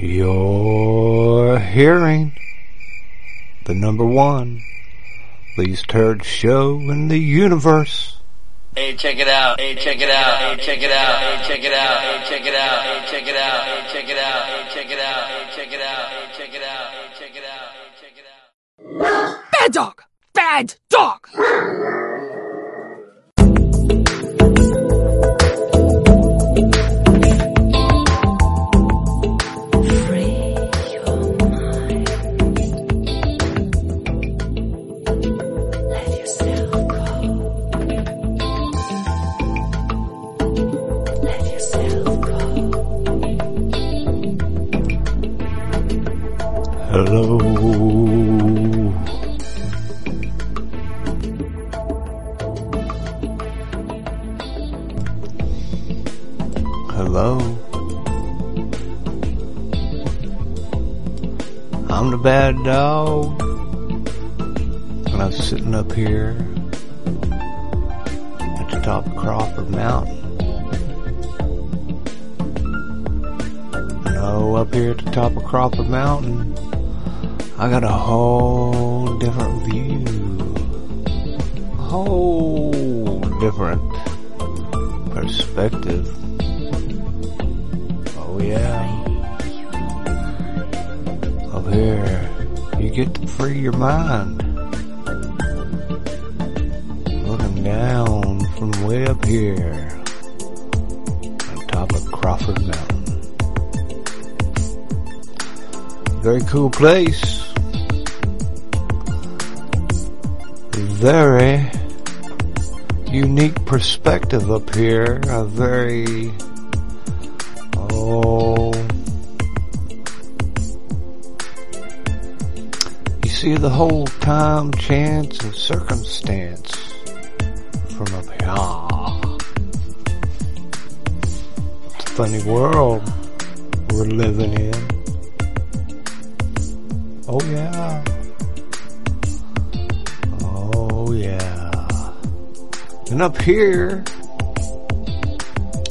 You're hearing the number one least heard show in the universe. Hey, check it out. Hey, check it out. Hey, check it out. Hey, check it out. Hey, check it out. Hey, check it out. Hey, check it out. Hey, check it out. Hey, check it out. Hey, check it out. Hey, check it out. Hey, check it out. Bad dog! Bad dog! Hello. Hello. I'm the bad dog. And I'm sitting up here at the top of Crawford Mountain. No, up here at the top of Crawford Mountain, I got a whole different view. A whole different perspective. Oh yeah. Up here, you get to free your mind. Looking down from way up here on top of Crawford Mountain. Very cool place. Very unique perspective up here. A very, oh, you see the whole time, chance, and circumstance from up here. Ah. It's a funny world we're living in. Oh yeah. And up here,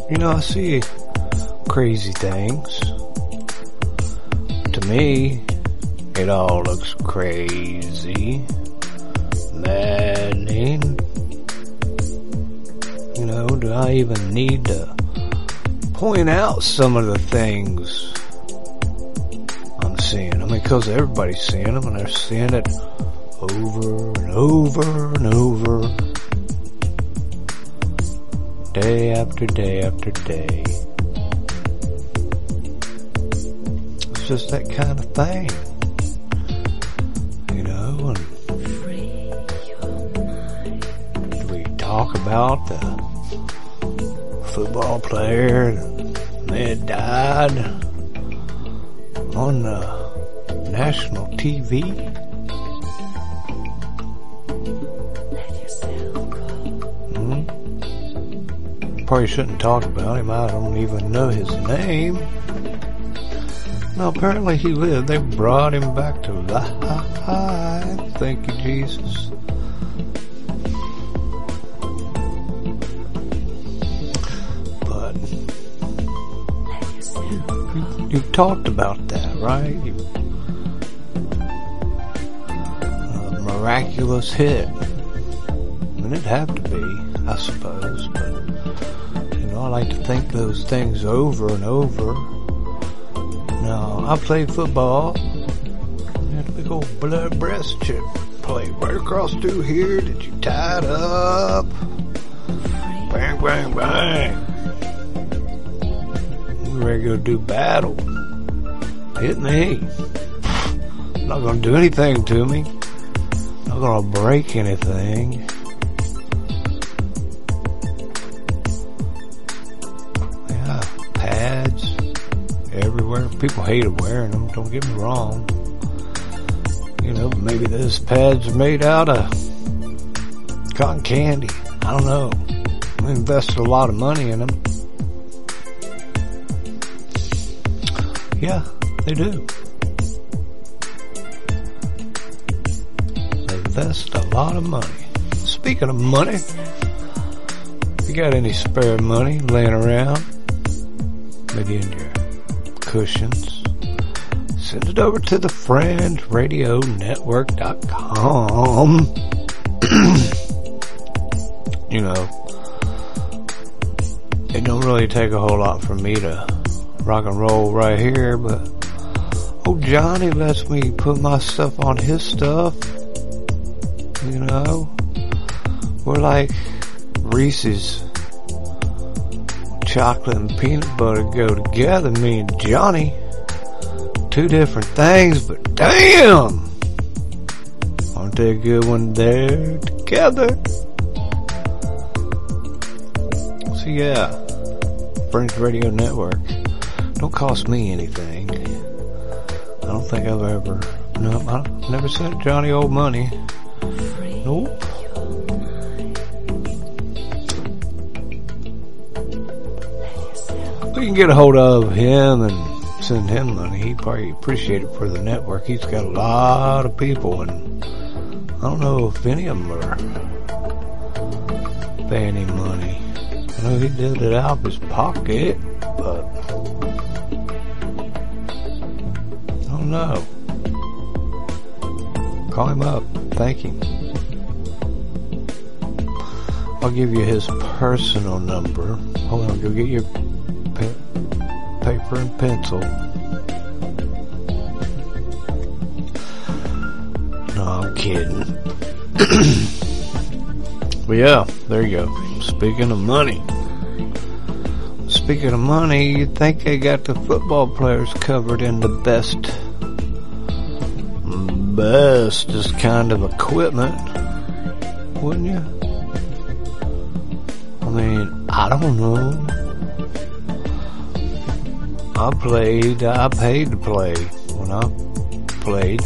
you know, I see crazy things. To me, it all looks crazy, maddening. You know, do I even need to point out some of the things I'm seeing? I mean, because everybody's seeing them and they're seeing it over and over and over. Day after day after day. It's just that kind of thing. You know, and we talk about the football player that died on uh, national TV. Probably shouldn't talk about him. I don't even know his name. No, apparently he lived. They brought him back to life. Thank you, Jesus. But you, talked about that, right? You, a miraculous hit. I mean, it'd have to be, I suppose. But I like to think those things over and over. Now, I played football. Had a big old blood breast chip play right across through here that you tied up. Bang, bang, bang. We ready to go do battle. Hit me. Not gonna do anything to me. Not gonna break anything. People hated wearing them, don't get me wrong. You know, maybe those pads are made out of cotton candy. I don't know. We invested a lot of money in them. Yeah, they do. They invest a lot of money. Speaking of money, if you got any spare money laying around, maybe in your cushions, send it over to the friendsradionetwork.com. you know, it don't really take a whole lot for me to rock and roll right here, but oh Johnny lets me put my stuff on his stuff. You know, we're like Reese's chocolate and peanut butter go together, me and Johnny. Two different things, but damn! Aren't they a good one there together? So yeah, Friends Radio Network. Don't cost me anything. I don't think I've ever, no, I've never sent Johnny old money. Nope. Get a hold of him and send him money. He'd probably appreciate it for the network. He's got a lot of people and I don't know if any of them are paying him money. I know he did it out of his pocket, but I don't know. Call him up. Thank him. I'll give you his personal number. Hold on, go get your paper and pencil. No, I'm kidding. but yeah, there you go. Speaking of money. Speaking of money, you'd think they got the football players covered in the best, bestest kind of equipment, wouldn't you? I mean, I don't know. I played, I paid to play when I played.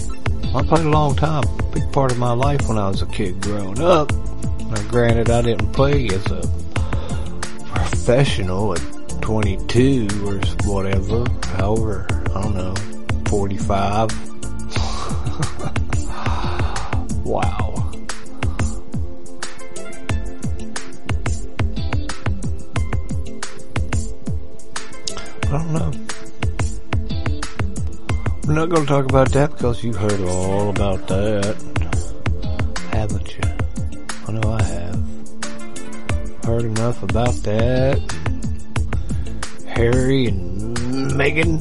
I played a long time, big part of my life when I was a kid growing up. Now granted, I didn't play as a professional at 22 or whatever, however, I don't know, 45. wow. I don't know. Not going to talk about that because you've heard all about that, haven't you? I know I have. Heard enough about that. Harry and Meghan.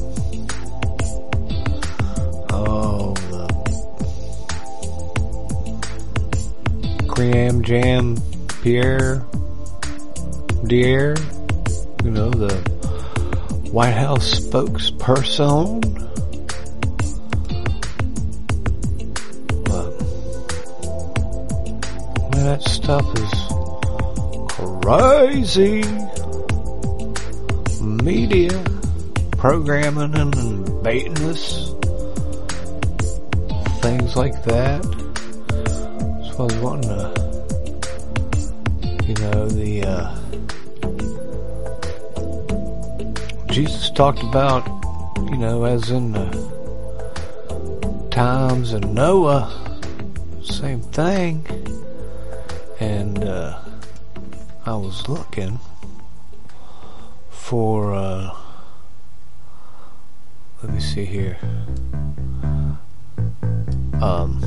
Oh, the Cream Jam Pierre Dier. You know, the White House spokesperson. That stuff is crazy. Media programming and baiting us. Things like that. So I was wanting to, you know, the, uh, Jesus talked about, you know, as in the times of Noah, same thing. And, uh, I was looking for, uh, let me see here. Um,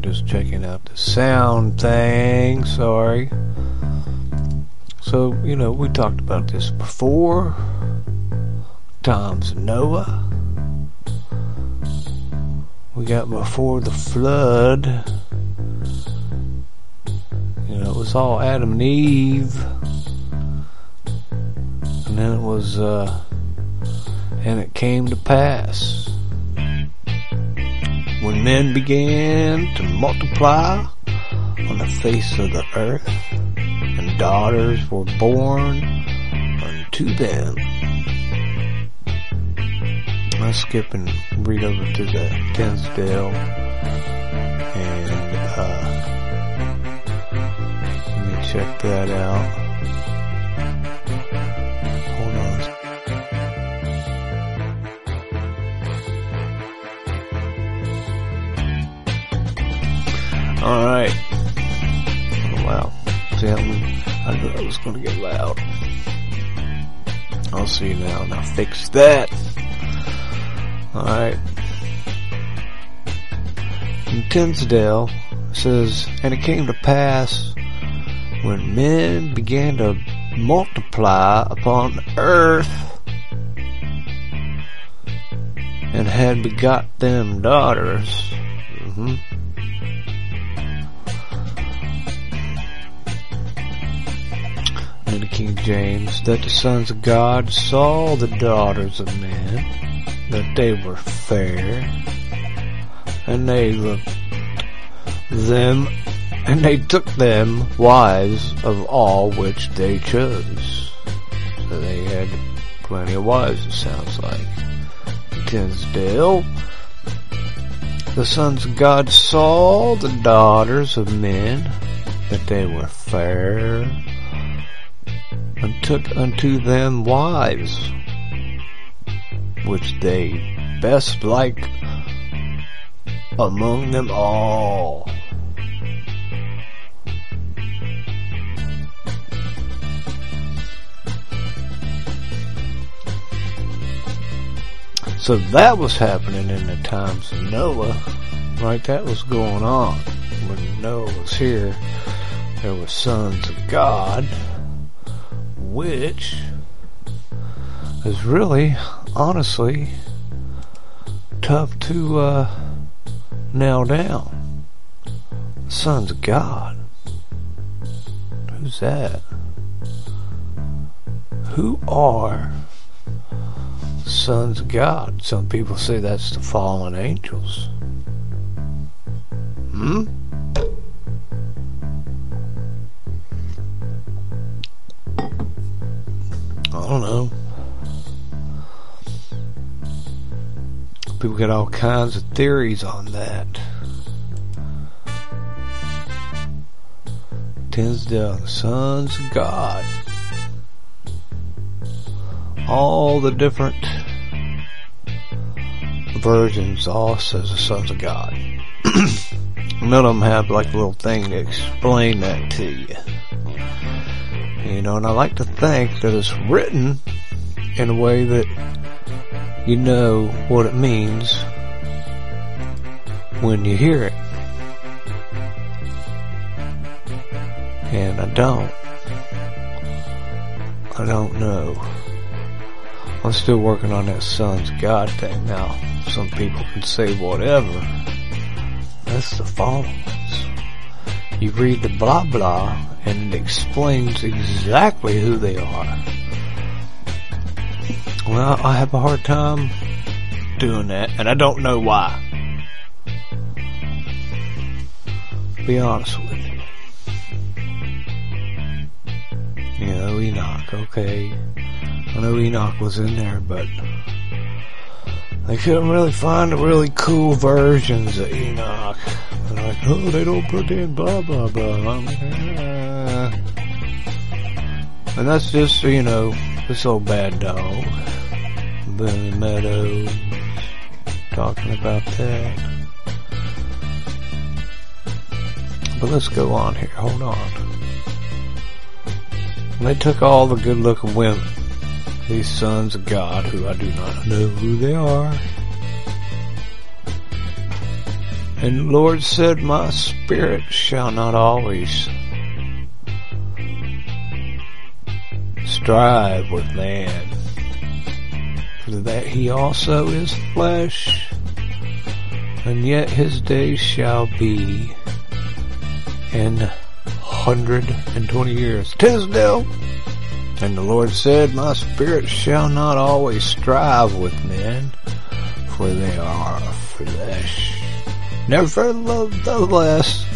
just checking out the sound thing, sorry. So, you know, we talked about this before. Times Noah. We got before the flood. Was all Adam and Eve. And then it was, uh, and it came to pass. When men began to multiply on the face of the earth, and daughters were born unto them. Let's skip and read over to the Tinsdale and uh, check that out. Hold on. All right. Oh, wow. I'm, I knew I was to get loud. I'll see you now. Now fix that. Alright. In Tinsdale says, And it came to pass when men began to multiply upon earth and had begot them daughters. Mm-hmm. The King James, that the sons of God saw the daughters of men, that they were fair, and they looked them, and they took them wives of all which they chose. So they had plenty of wives, it sounds like. Tinsdale. The sons of God saw the daughters of men, that they were fair, and took unto them wives, which they best like among them all. So that was happening in the times of Noah, right? That was going on. When Noah was here, there were sons of God, which is really, honestly, tough to uh, nail down. Sons of God. Who's that? Who are sons of God. Some people say that's the fallen angels. Hmm? I don't know. People got all kinds of theories on that. Tinsdale, the sons of God all the different versions all says the sons of God. None of them have like a little thing to explain that to you. You know, and I like to think that it's written in a way that you know what it means when you hear it. And I don't. I don't know. I'm still working on that son's God thing now. Some people can say whatever. That's the false. You read the blah blah and it explains exactly who they are. Well, I have a hard time doing that and I don't know why. Be honest with you. You know, Enoch, okay. I know Enoch was in there, but they couldn't really find the really cool versions of Enoch. They're like, oh, they don't put in blah blah blah. Like, ah. And that's just, you know, this old bad dog, Billy Meadows, talking about that. But let's go on here. Hold on. They took all the good looking women these sons of God who I do not know who they are. And Lord said, My spirit shall not always strive with man, for that he also is flesh, and yet his days shall be in hundred and twenty years. Tisdale! And the Lord said, My spirit shall not always strive with men, for they are flesh. Nevertheless,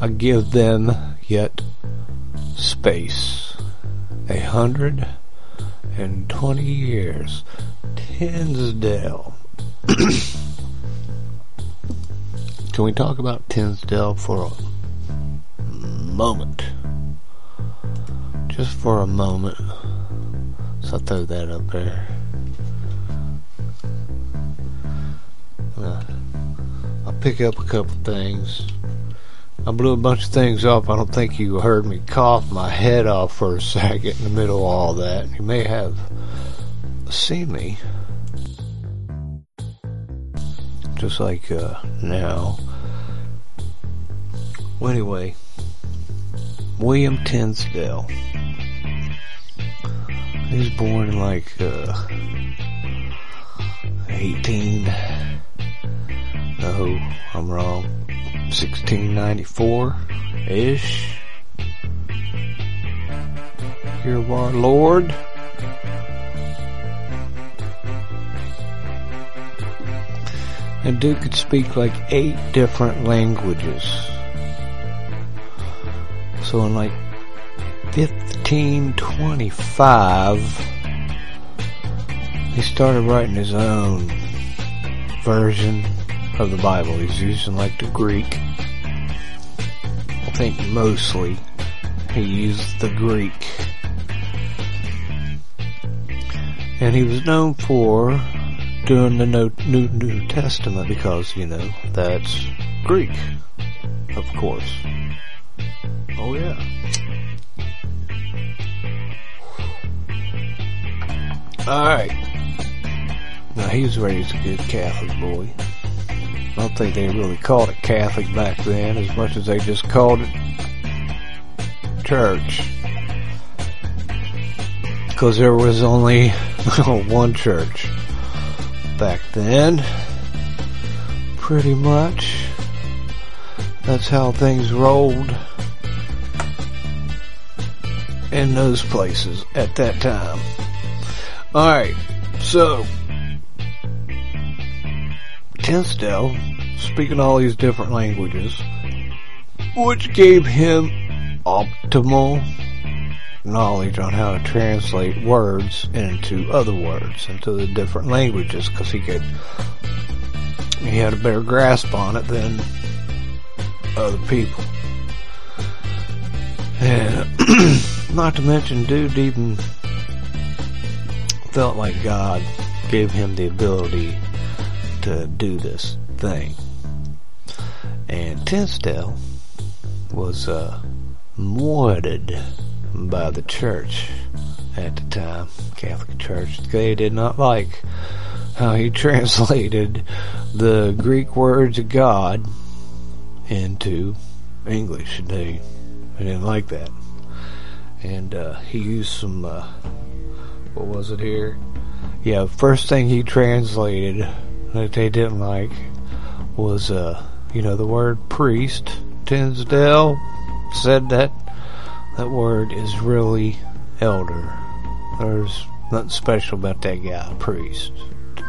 I give them yet space. A hundred and twenty years. Tinsdale. Can we talk about Tinsdale for a moment? Just for a moment. So I'll throw that up there. Uh, I'll pick up a couple things. I blew a bunch of things off. I don't think you heard me cough my head off for a second in the middle of all that. You may have seen me just like uh, now. Well, anyway, William Tinsdale. He was born in like uh, 18. No, I'm wrong. 1694 ish. Year of our Lord. And Duke could speak like eight different languages. So in like 1525, he started writing his own version of the Bible. He's using like the Greek. I think mostly he used the Greek. And he was known for doing the New, New Testament because, you know, that's Greek, of course. Oh yeah. Alright. Now he was raised a good Catholic boy. I don't think they really called it Catholic back then as much as they just called it church. Because there was only one church back then. Pretty much. That's how things rolled in those places at that time. Alright, so Tinsdale, speaking all these different languages, which gave him optimal knowledge on how to translate words into other words, into the different languages, because he could, he had a better grasp on it than other people. And not to mention, dude even felt like God gave him the ability to do this thing. And Tinsdale was uh, by the church at the time, Catholic Church. They did not like how he translated the Greek words of God into English. They, they didn't like that. And uh, he used some, uh, what was it here? Yeah, first thing he translated that they didn't like was, uh, you know, the word priest. Tinsdale said that that word is really elder. There's nothing special about that guy, priest.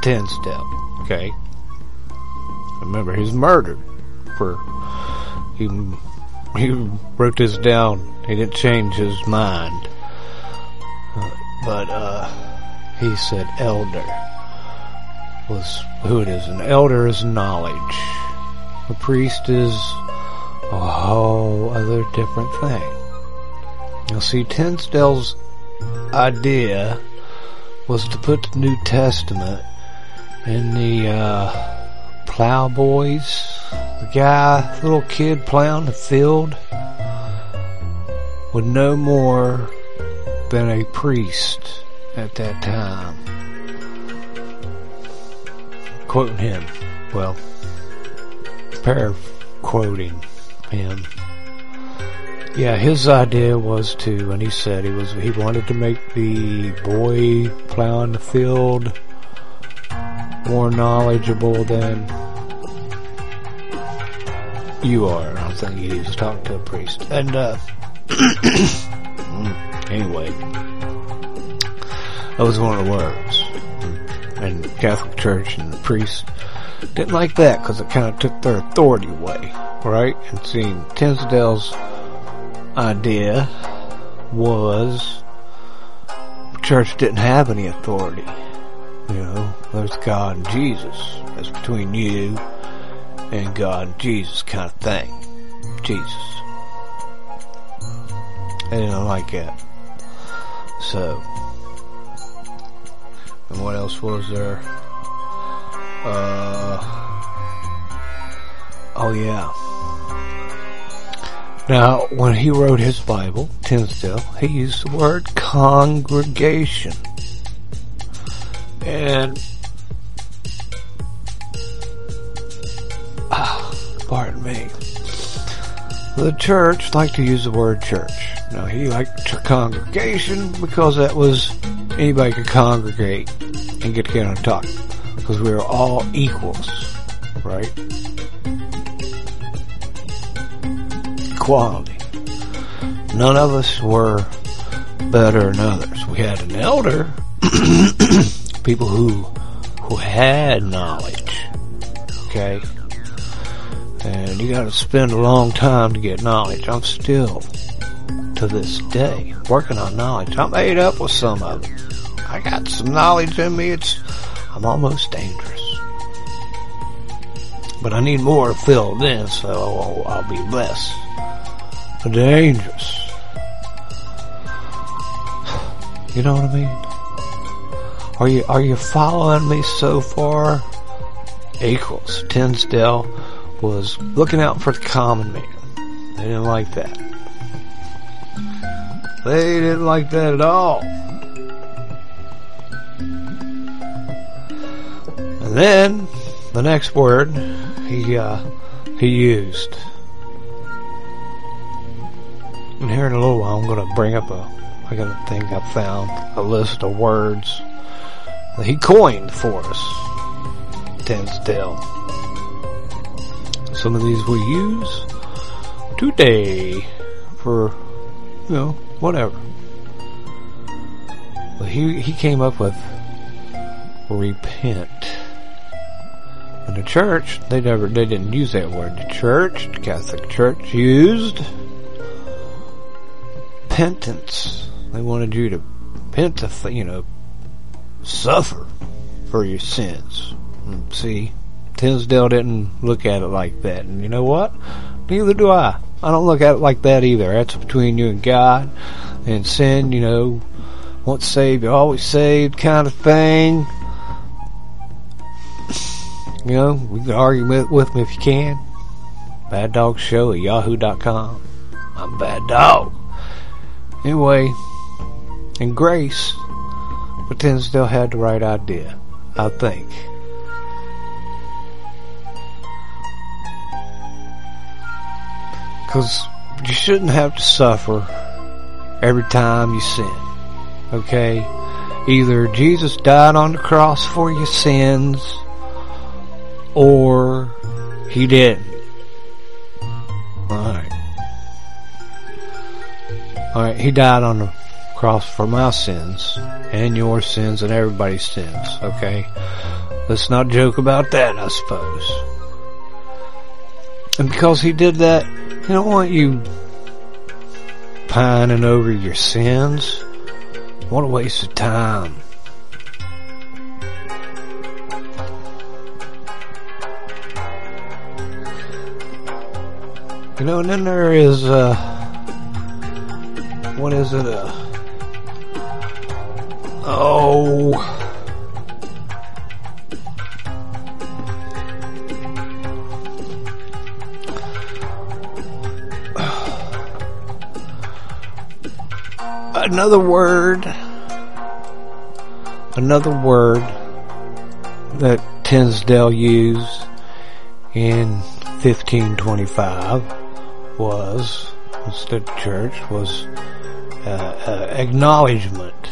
Tinsdale, okay? Remember, he's murdered for, he, he wrote this down. He didn't change his mind. Uh, but, uh, he said elder was who it is. An elder is knowledge. A priest is a whole other different thing. You'll see Tinsdale's idea was to put the New Testament in the uh, plowboys, the guy, little kid plowing the field, with no more than a priest at that time. Quoting him, well, quoting him. Yeah, his idea was to, and he said he was, he wanted to make the boy plowing the field more knowledgeable than you are. I think he was talking to a priest. And, uh, anyway, that was one of the words. And Catholic Church and the priests didn't like that because it kind of took their authority away, right? And seeing Tinsdale's idea was the church didn't have any authority. You know, there's God and Jesus. That's between you and God and Jesus kind of thing. Jesus. I didn't like that. So, and what else was there? Uh, oh yeah. Now, when he wrote his Bible, Tinsdale, he used the word congregation. And pardon me. The church liked to use the word church. Now he liked congregation because that was anybody could congregate and get together and talk because we were all equals, right? Equality. None of us were better than others. We had an elder, people who who had knowledge. Okay, and you got to spend a long time to get knowledge. I'm still, to this day, working on knowledge. I'm made up with some of it. I got some knowledge in me. It's I'm almost dangerous. But I need more to fill this, so I'll, I'll be less dangerous. You know what I mean? Are you are you following me so far? Equals Tinsdale was looking out for the common man. They didn't like that. They didn't like that at all. And then the next word he uh, he used. And here in a little while, I'm going to bring up a. I got a thing I found a list of words that he coined for us. Tinsdale. Some of these we use today for you know whatever. But he he came up with repent. In the church, they never, they didn't use that word. The church, the Catholic Church used penance. They wanted you to repent you know, suffer for your sins. And see, Tinsdale didn't look at it like that. And you know what? Neither do I. I don't look at it like that either. That's between you and God. And sin, you know, once saved, you're always saved kind of thing. You know, we can argue with, with me if you can. Bad Dog Show at yahoo.com. I'm Bad Dog. Anyway, and Grace, but Tinsdale had the right idea, I think. Because you shouldn't have to suffer every time you sin. Okay? Either Jesus died on the cross for your sins, or he didn't. Alright. Alright, he died on the cross for my sins, and your sins, and everybody's sins, okay? Let's not joke about that, I suppose. And because he did that, he don't want you pining over your sins. What a waste of time. You know, and then there is, uh, what is it, uh, oh, another word, another word that Tinsdale used in 1525 was, instead of church, was uh, uh, acknowledgement.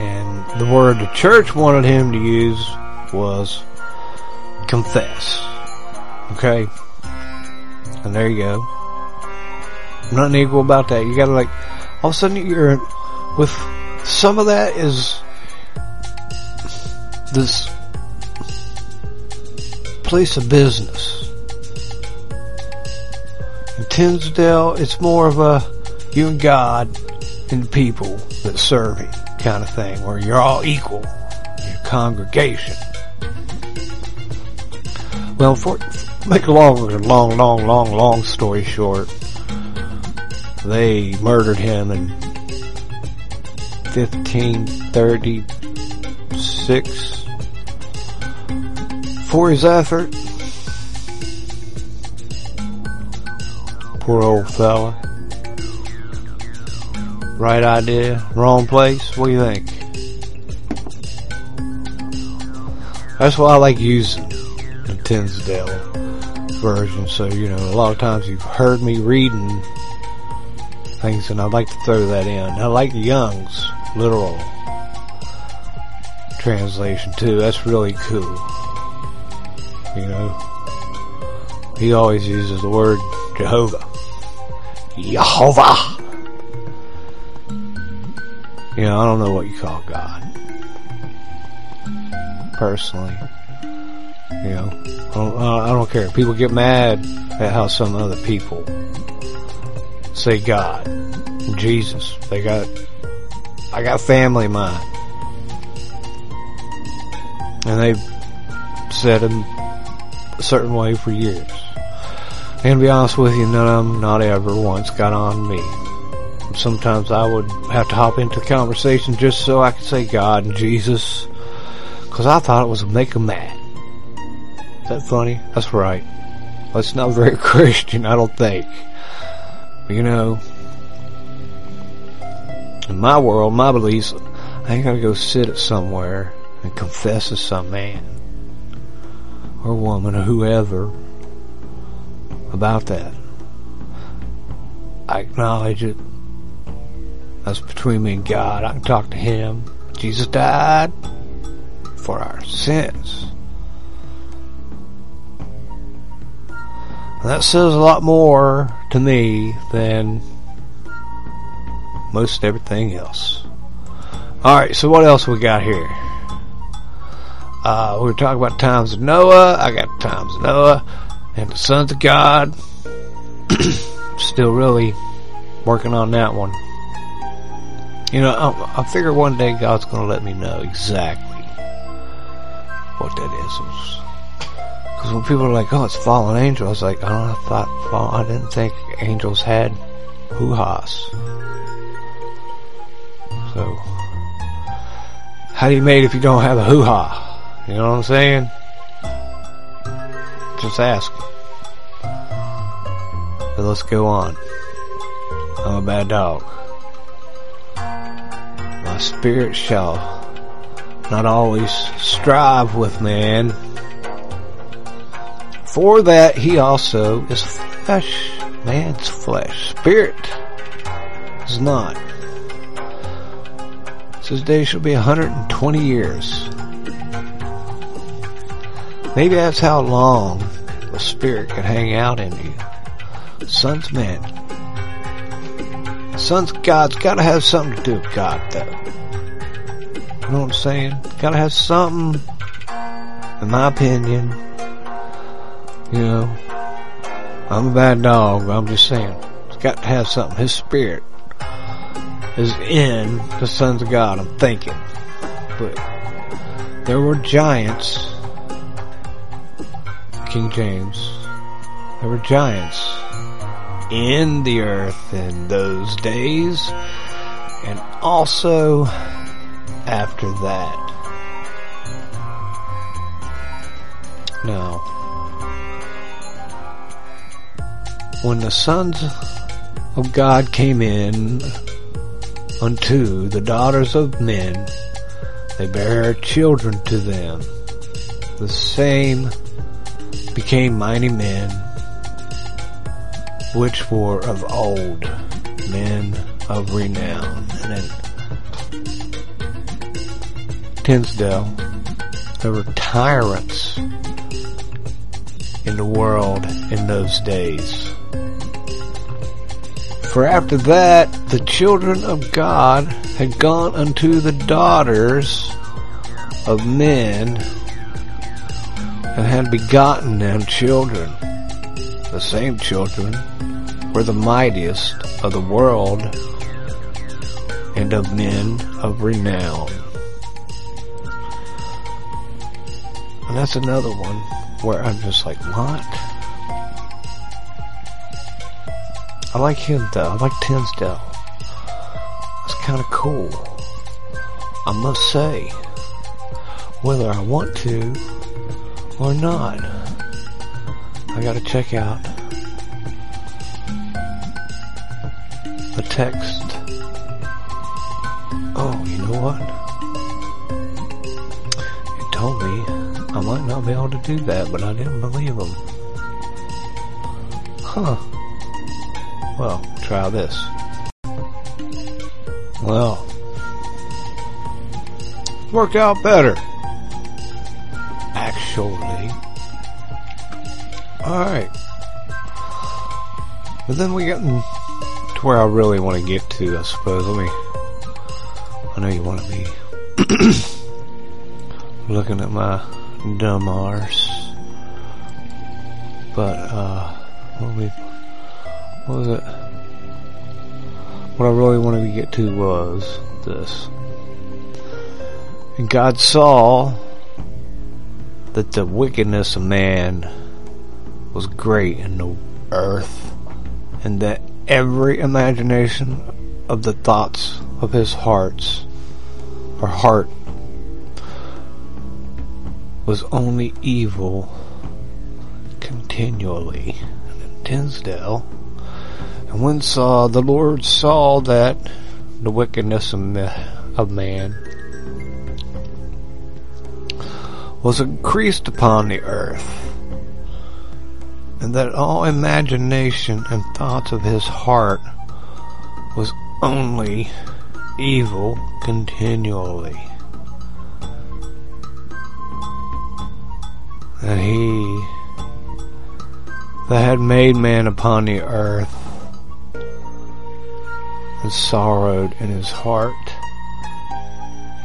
And the word the church wanted him to use was confess. Okay? And there you go. Nothing equal about that. You gotta like, all of a sudden you're, with, some of that is this place of business. In Tinsdale, it's more of a you and God and the people that serve Him kind of thing, where you're all equal, your congregation. Well, for make a long, long, long, long, long story short, they murdered him in 1536 for his effort. Poor old fella. Right idea, wrong place. What do you think? That's why I like using the Tinsdale version, so you know a lot of times you've heard me reading things, and I'd like to throw that in. I like Young's literal translation too. That's really cool. You know, he always uses the word Jehovah. Jehovah. You know, I don't know what you call God. Personally. You know, I don't, I don't care. People get mad at how some other people say God, Jesus. They got, I got family in mind. And they've said him a certain way for years. And to be honest with you, none of them, not ever once, got on me. Sometimes I would have to hop into the conversation just so I could say God and Jesus, because I thought it was make them mad. Is that funny? That's right. That's not very Christian, I don't think. You know, in my world, my beliefs, I ain't gotta go sit somewhere and confess to some man or woman or whoever about that. I acknowledge it. That's between me and God. I can talk to Him. Jesus died for our sins. That says a lot more to me than most everything else. Alright, so what else we got here? Uh, we were talking about times of Noah. I got times of Noah and the sons of God. Still really working on that one. You know, I, I figure one day God's going to let me know exactly what that is. Because when people are like, "Oh, it's fallen angel," I was like, "Oh, I thought, fall, I didn't think angels had hoo-has." So, how do you mate if you don't have a hoo-ha? You know what I'm saying? Just ask. But let's go on. I'm a bad dog. My spirit shall not always strive with man. For that he also is flesh, man's flesh. Spirit is not. His day shall be 120 years. Maybe that's how long the spirit can hang out in you. Son's man. Son's God's gotta have something to do with God though. You know what I'm saying? Gotta have something, in my opinion. You know, I'm a bad dog, I'm just saying. It's got to have something. His spirit is in the sons of God, I'm thinking. But there were giants King James, there were giants in the earth in those days, and also after that. Now, when the sons of God came in unto the daughters of men, they bare children to them. The same became mighty men, which were of old, men of renown. And in Tinsdale, there were tyrants in the world in those days. For after that, the children of God had gone unto the daughters of men and had begotten them children. The same children were the mightiest of the world and of men of renown. And that's another one where I'm just like, what? I like him though. I like Tinsdale. It's kind of cool. I must say, whether I want to or not, I gotta check out the text. Oh, you know what? It told me I might not be able to do that, but I didn't believe him. Huh. Well, try this. Well, worked out better. Actually. Alright. But then we get to where I really want to get to, I suppose. Let me. I know you want to be looking at my dumb arse. But, uh, what, we, what was it? What I really wanted to get to was this. And God saw that the wickedness of man was great in the earth, and that every imagination of the thoughts of his hearts or heart was only evil continually. And in Tinsdale, and when saw the Lord saw that the wickedness of, man was increased upon the earth, and that all imagination and thoughts of his heart was only evil continually. And he that had made man upon the earth and sorrowed in his heart.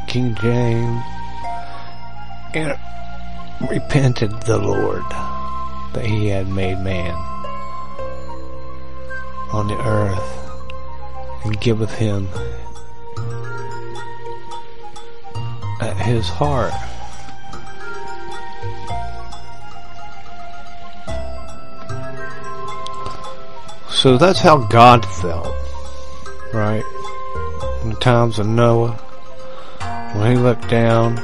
King James and repented the Lord that he had made man on the earth and giveth him at his heart. So that's how God felt, right? In the times of Noah, when he looked down,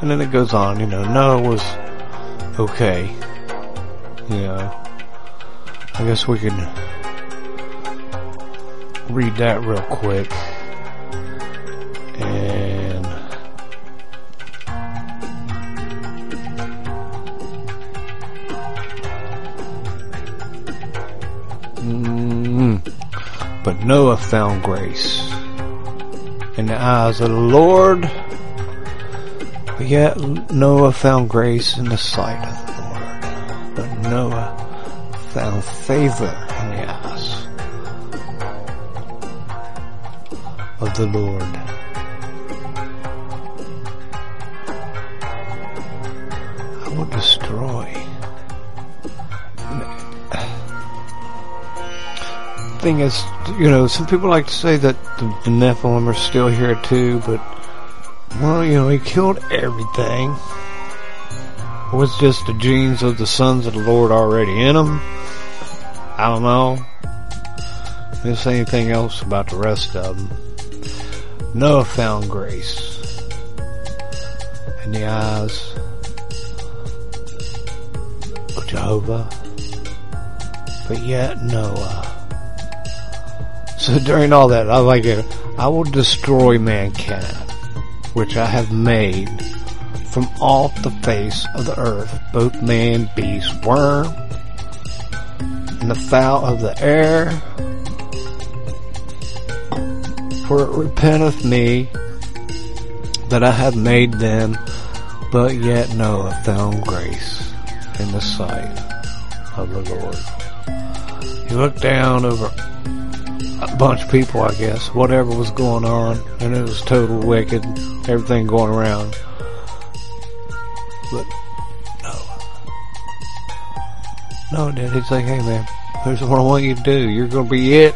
and then it goes on, you know, Noah was okay. You know, I guess we can read that real quick. Found grace in the eyes of the Lord. But yet Noah found grace in the sight of the Lord. But Noah found favor in the eyes of the Lord. I will destroy. Thing is, you know, some people like to say that the Nephilim are still here too, but well, you know, he killed everything. It was just the genes of the sons of the Lord already in him. I don't know. Didn't say anything else about the rest of them. Noah found grace in the eyes of Jehovah, but yet Noah. So during all that, I like it. I will destroy mankind, which I have made from off the face of the earth, both man, beast, worm, and the fowl of the air. For it repenteth me that I have made them, but yet Noah found grace in the sight of the Lord. He looked down over bunch of people, I guess, whatever was going on, and it was total wicked, everything going around. But Noah, no, Dad, he's like, hey man, here's what I want you to do. You're gonna be it.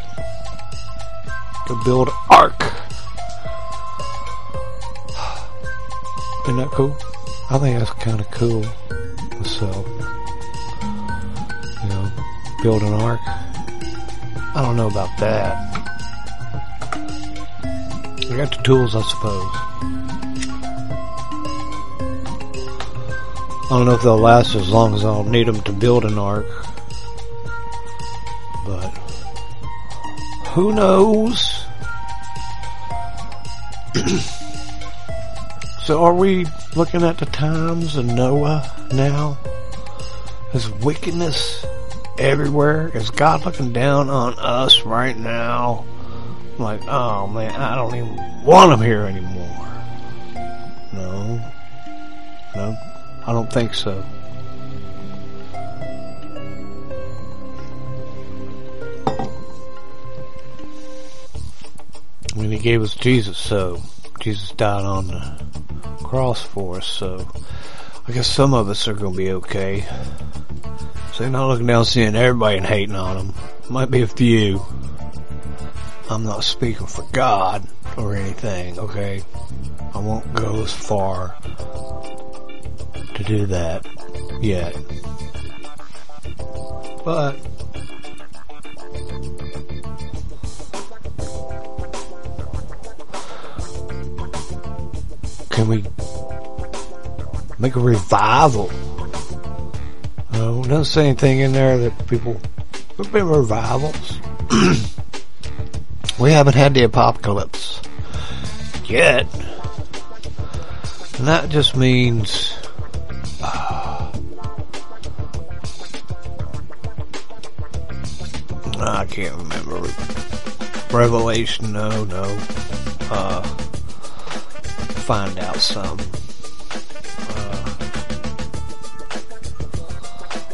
To build an ark. Isn't that cool? I think that's kind of cool So, You know, build an ark. I don't know about that. I got the tools, I suppose. I don't know if they'll last as long as I'll need them to build an ark. But who knows? So are we looking at the times of Noah now? Is wickedness everywhere? Is God looking down on us right now? Like, oh man, I don't even want him here anymore. No. No, I don't think so. Mean, he gave us Jesus, so Jesus died on the cross for us, so I guess some of us are going to be okay. So you're not looking down seeing everybody and hating on them. Might be a few. I'm not speaking for God or anything, okay? I won't go as far to do that yet. But can we make a revival? Uh, no, doesn't say anything in there that people. There've been revivals. we haven't had the apocalypse yet, and that just means. Uh, I can't remember. Revelation, no, no. Uh, find out some. Uh,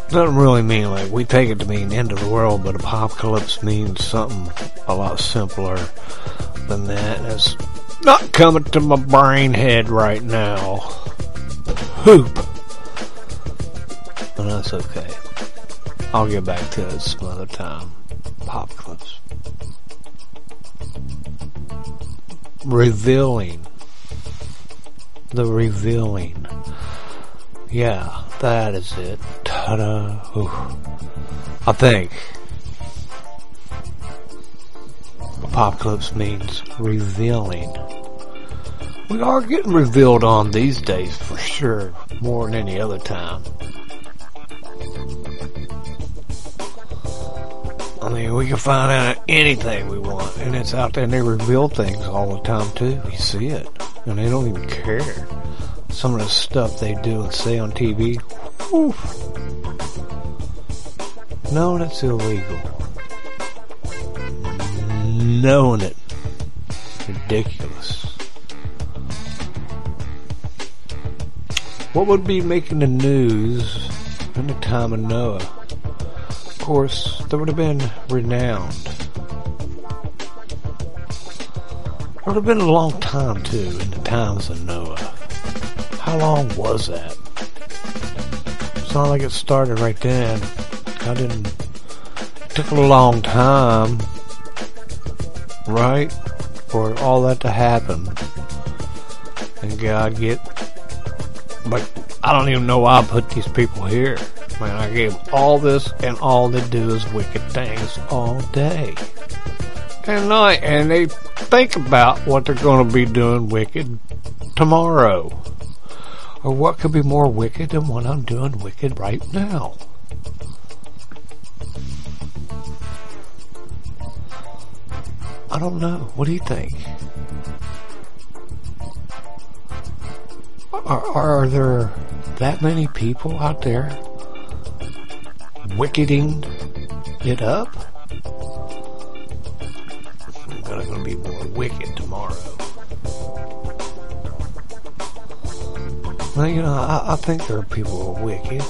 doesn't really mean like we take it to mean end of the world, but apocalypse means something a lot simpler than that. It's not coming to my brain head right now. Hoop. But that's okay. I'll get back to it some other time. Apocalypse. Revealing the revealing. Yeah, that is it. Ta-da. Ooh. I think apocalypse means revealing. We are getting revealed on these days for sure, more than any other time. I mean, we can find out anything we want, and it's out there, and they reveal things all the time too. You see it and they don't even care. Some of the stuff they do and say on TV, whew. no, that's illegal. Knowing it, ridiculous. What would be making the news in the time of Noah? Of course, there would have been renowned It would have been a long time too in the times of Noah. How long was that? It's not like it started right then. I didn't. It took a long time, right, for all that to happen, and God get. But I don't even know why I put these people here. Man, I gave all this, and all they do is wicked things all day and night, and they think about what they're going to be doing wicked tomorrow. Or what could be more wicked than what I'm doing wicked right now? I don't know. What do you think? Are, are there that many people out there wickeding it up? I'm going to be more wicked tomorrow. Well, you know, I, I think there are people who are wicked.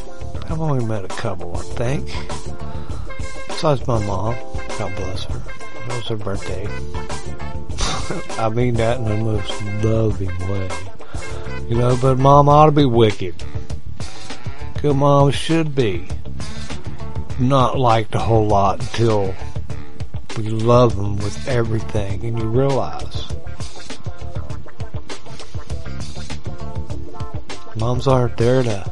I've only met a couple, I think. Besides my mom, God bless her. It was her birthday. I mean that in the most loving way. You know, but mom ought to be wicked. Good mom should be. Not liked a whole lot until we love them with everything, and you realize moms aren't there to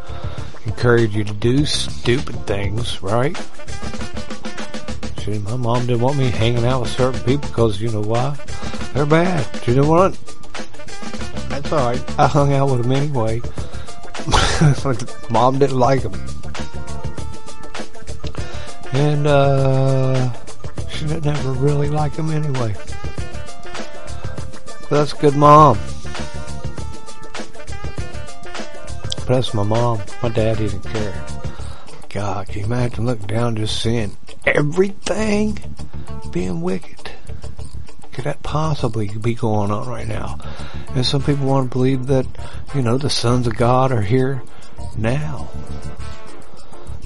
encourage you to do stupid things, right? See, my mom didn't want me hanging out with certain people because you know why? They're bad. She didn't want. That's alright. I hung out with them anyway. mom didn't like them. And, uh, she didn't ever really like them anyway. But that's good mom. That's my mom, my dad didn't care. God, can you imagine looking down just seeing everything being wicked? Could that possibly be going on right now? And some people want to believe that, you know, the sons of God are here now.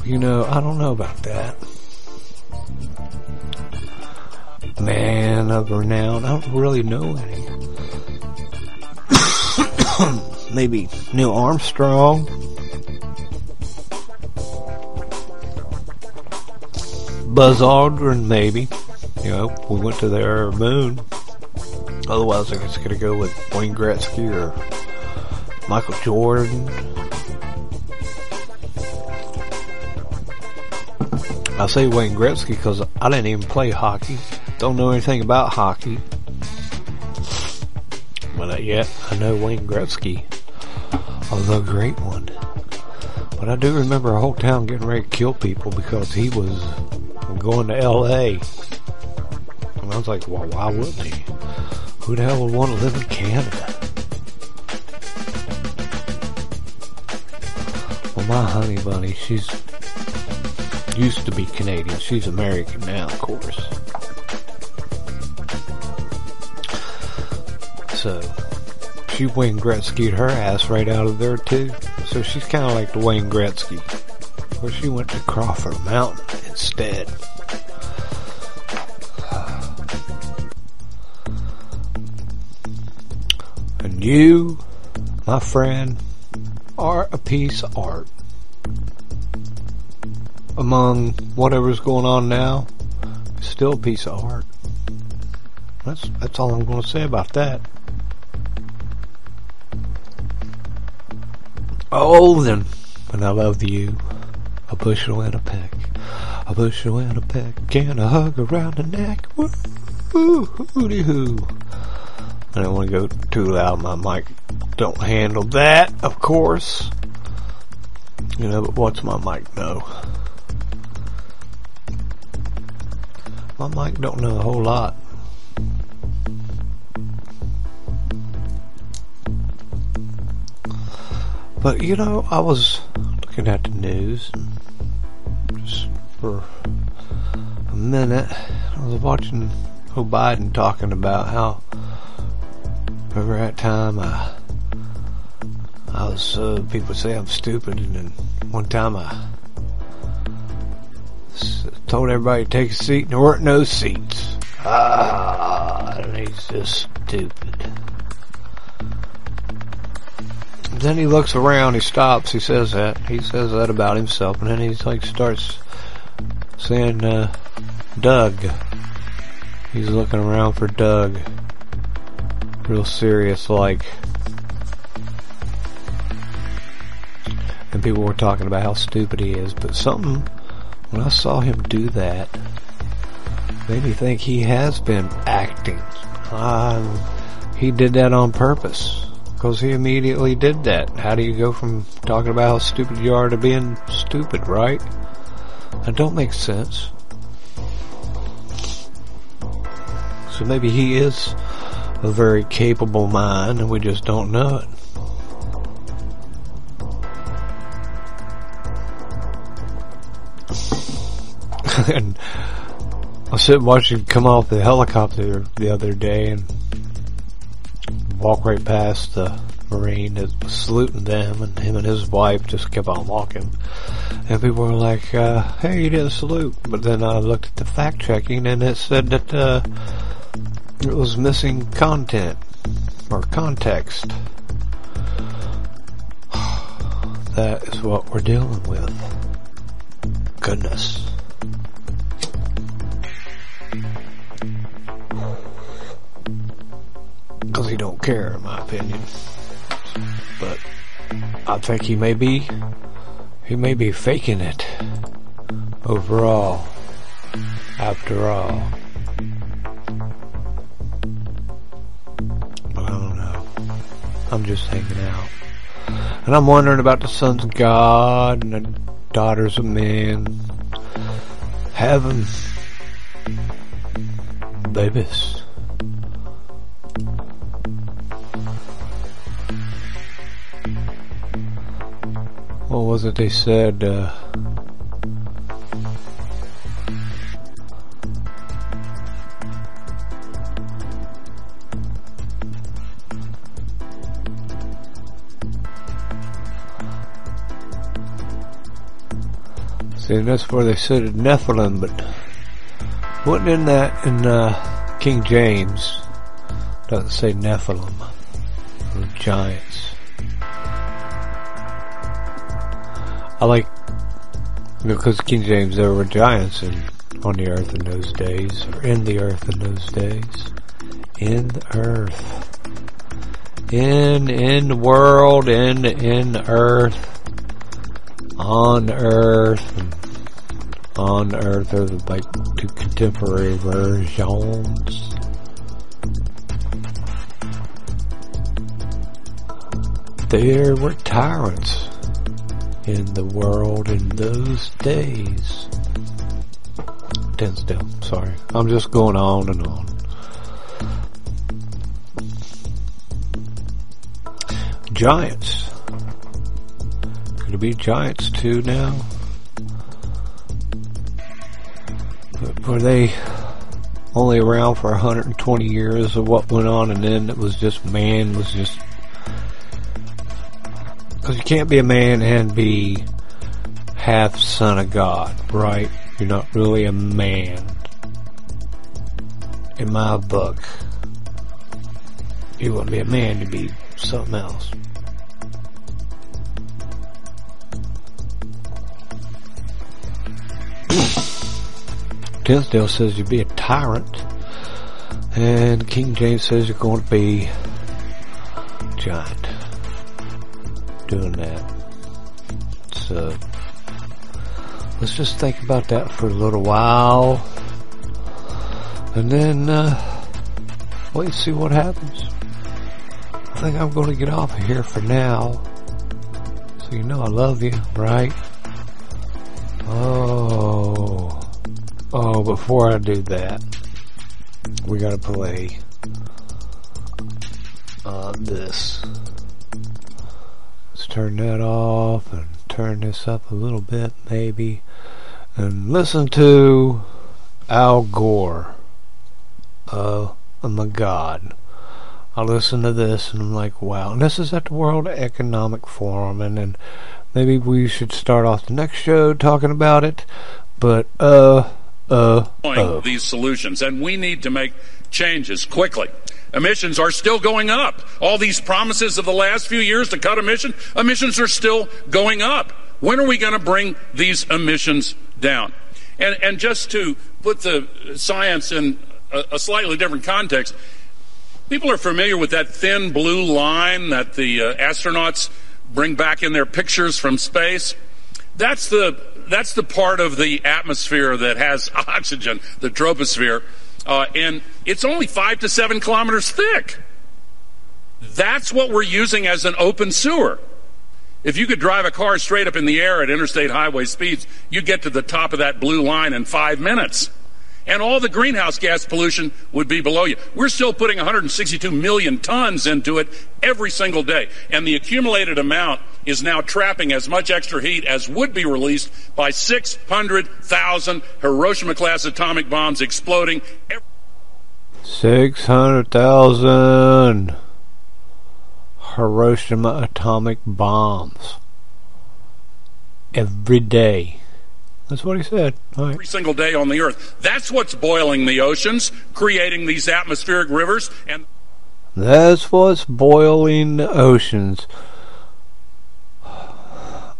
You know, I don't know about that. Man of renown, I don't really know any. Maybe Neil Armstrong. Buzz Aldrin, maybe. You know, we went to the moon. Otherwise, I guess I could go with Wayne Gretzky or Michael Jordan. I say Wayne Gretzky because I didn't even play hockey. Don't know anything about hockey. But yet, I know Wayne Gretzky, the great one. But I do remember a whole town getting ready to kill people because he was going to L.A. And I was like, well, why wouldn't he? Who the hell would want to live in Canada? Well, my honey bunny, she's used to be Canadian. She's American now, of course. So, she Wayne Gretzky'd her ass right out of there too. So she's kind of like the Wayne Gretzky. Where she went to Crawford Mountain instead. And you, my friend, are a piece of art. Among whatever's going on now, still a piece of art. That's that's all I'm going to say about that. Oh, then, and I love you, a bushel and a peck, a bushel and a peck, and a hug around the neck. Woo, hooty hoo. I don't want to go too loud. My mic don't handle that, of course. You know, but what's my mic know? My mic don't know a whole lot. But you know, I was looking at the news just for a minute. I was watching Joe Biden talking about how remember that time I I was uh, people say I'm stupid, and then one time I told everybody to take a seat, and there weren't no seats. Ah, and he's just stupid. Then he looks around, he stops, he says that. He says that about himself, and then he's like starts saying, uh, Doug. He's looking around for Doug. Real serious like. And people were talking about how stupid he is, but something, when I saw him do that, made me think he has been acting. Um, he did that on purpose. Because he immediately did that. How do you go from talking about how stupid you are to being stupid, right? That don't make sense. So maybe he is a very capable mind and we just don't know it. and I was sitting watching him come off the helicopter the other day and walk right past the Marine that was saluting them, and him and his wife just kept on walking. And people were like, uh, hey, you didn't salute. But then I looked at the fact checking, and it said that uh, it was missing content or context. that is what we're dealing with. Goodness. because he don't care, in my opinion. But I think he may be, he may be faking it. Overall, after all. But I don't know. I'm just hanging out. And I'm wondering about the sons of God and the daughters of men. Heaven. Babies. What was it they said? Uh, see, that's where they said Nephilim, but wasn't in that in uh, King James. Doesn't say Nephilim, or giants. I like, because King James, there were giants in, on the earth in those days, or in the earth in those days. In the earth. In, in the world, in, in earth. On earth. On earth are the, like, two contemporary versions. There were tyrants in the world in those days. Tinsdale, sorry. I'm just going on and on. Giants. Could it be Giants too now? Were they only around for 120 years of what went on and then it was just man was just can't be a man and be half son of God, right? You're not really a man. In my book, you wouldn't be a man to be something else. Tinsdale says you'd be a tyrant, and King James says you're going to be giant doing that. So let's just think about that for a little while, and then uh, wait and see what happens. I think I'm going to get off of here for now. So you know I love you, right? Oh, oh! Before I do that, we got to play uh, this turn that off and turn this up a little bit maybe and listen to Al Gore. Oh, my God. I listen to this and I'm like, wow. And this is at the World Economic Forum and, and maybe we should start off the next show talking about it. But, uh, uh, uh. These solutions and we need to make changes quickly. Emissions are still going up. All these promises of the last few years to cut emissions, emissions are still going up. When are we going to bring these emissions down? And, and just to put the science in a, a slightly different context, people are familiar with that thin blue line that the uh, astronauts bring back in their pictures from space. That's the that's the part of the atmosphere that has oxygen, the troposphere. Uh, and it's only five to seven kilometers thick. That's what we're using as an open sewer. If you could drive a car straight up in the air at interstate highway speeds, you'd get to the top of that blue line in five minutes and all the greenhouse gas pollution would be below you. We're still putting 162 million tons into it every single day, and the accumulated amount is now trapping as much extra heat as would be released by 600,000 Hiroshima class atomic bombs exploding. Every- 600,000 Hiroshima atomic bombs every day. That's what he said. Right. Every single day on the earth. That's what's boiling the oceans, creating these atmospheric rivers and That's what's boiling the oceans.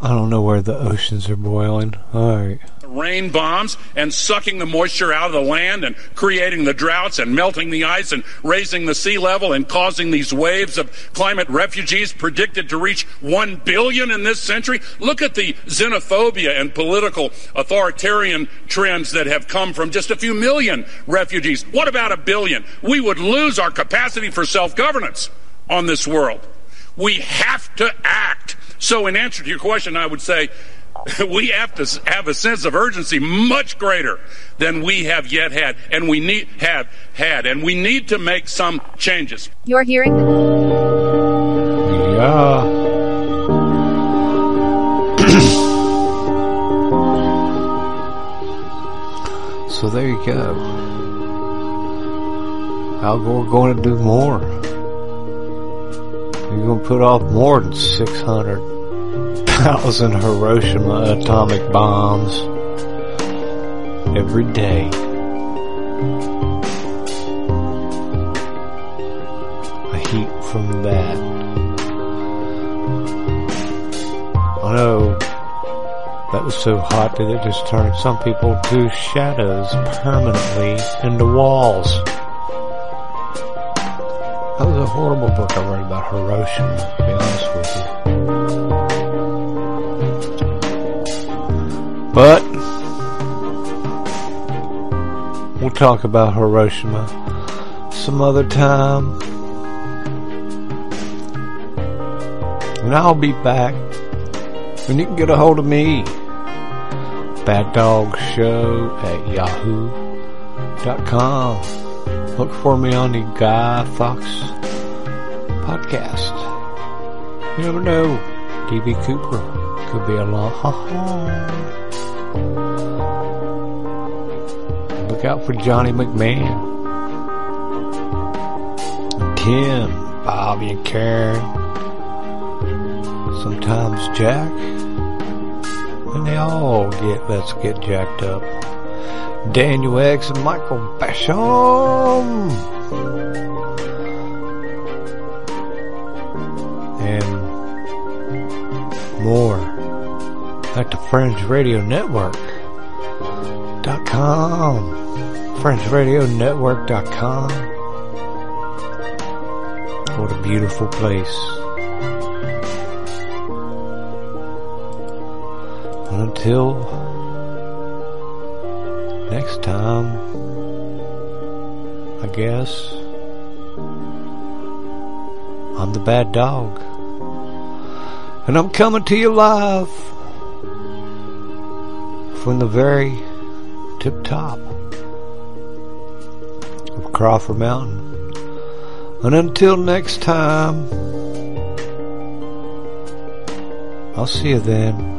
I don't know where the oceans are boiling. All right rain bombs and sucking the moisture out of the land and creating the droughts and melting the ice and raising the sea level and causing these waves of climate refugees predicted to reach 1 billion in this century. Look at the xenophobia and political authoritarian trends that have come from just a few million refugees. What about a billion? We would lose our capacity for self-governance on this world. We have to act. So in answer to your question, I would say we have to have a sense of urgency much greater than we have yet had, and we need have had, and we need to make some changes. You're hearing. Yeah. so there you go. Al Gore going to do more. You're going to put off more than 600 600,000 Hiroshima atomic bombs every day. The heat from that. I know that was so hot that it just turned some people to shadows permanently into walls. That was a horrible book I read about Hiroshima, to be honest with talk about Hiroshima some other time. And I'll be back. And you can get a hold of me. Bad Dog Show at yahoo.com. Look for me on the Guy Fox podcast. You never know. DB Cooper could be a along. Look out for Johnny McMahon. Tim, Bobby, and Karen. Sometimes Jack. And they all get, let's get jacked up. Daniel X and Michael Basham. And more at the Fringe Radio Network dot com. What a beautiful place. Until next time, I guess, I'm the bad dog. And I'm coming to you live from the very tip top Crawford Mountain. And until next time, I'll see you then.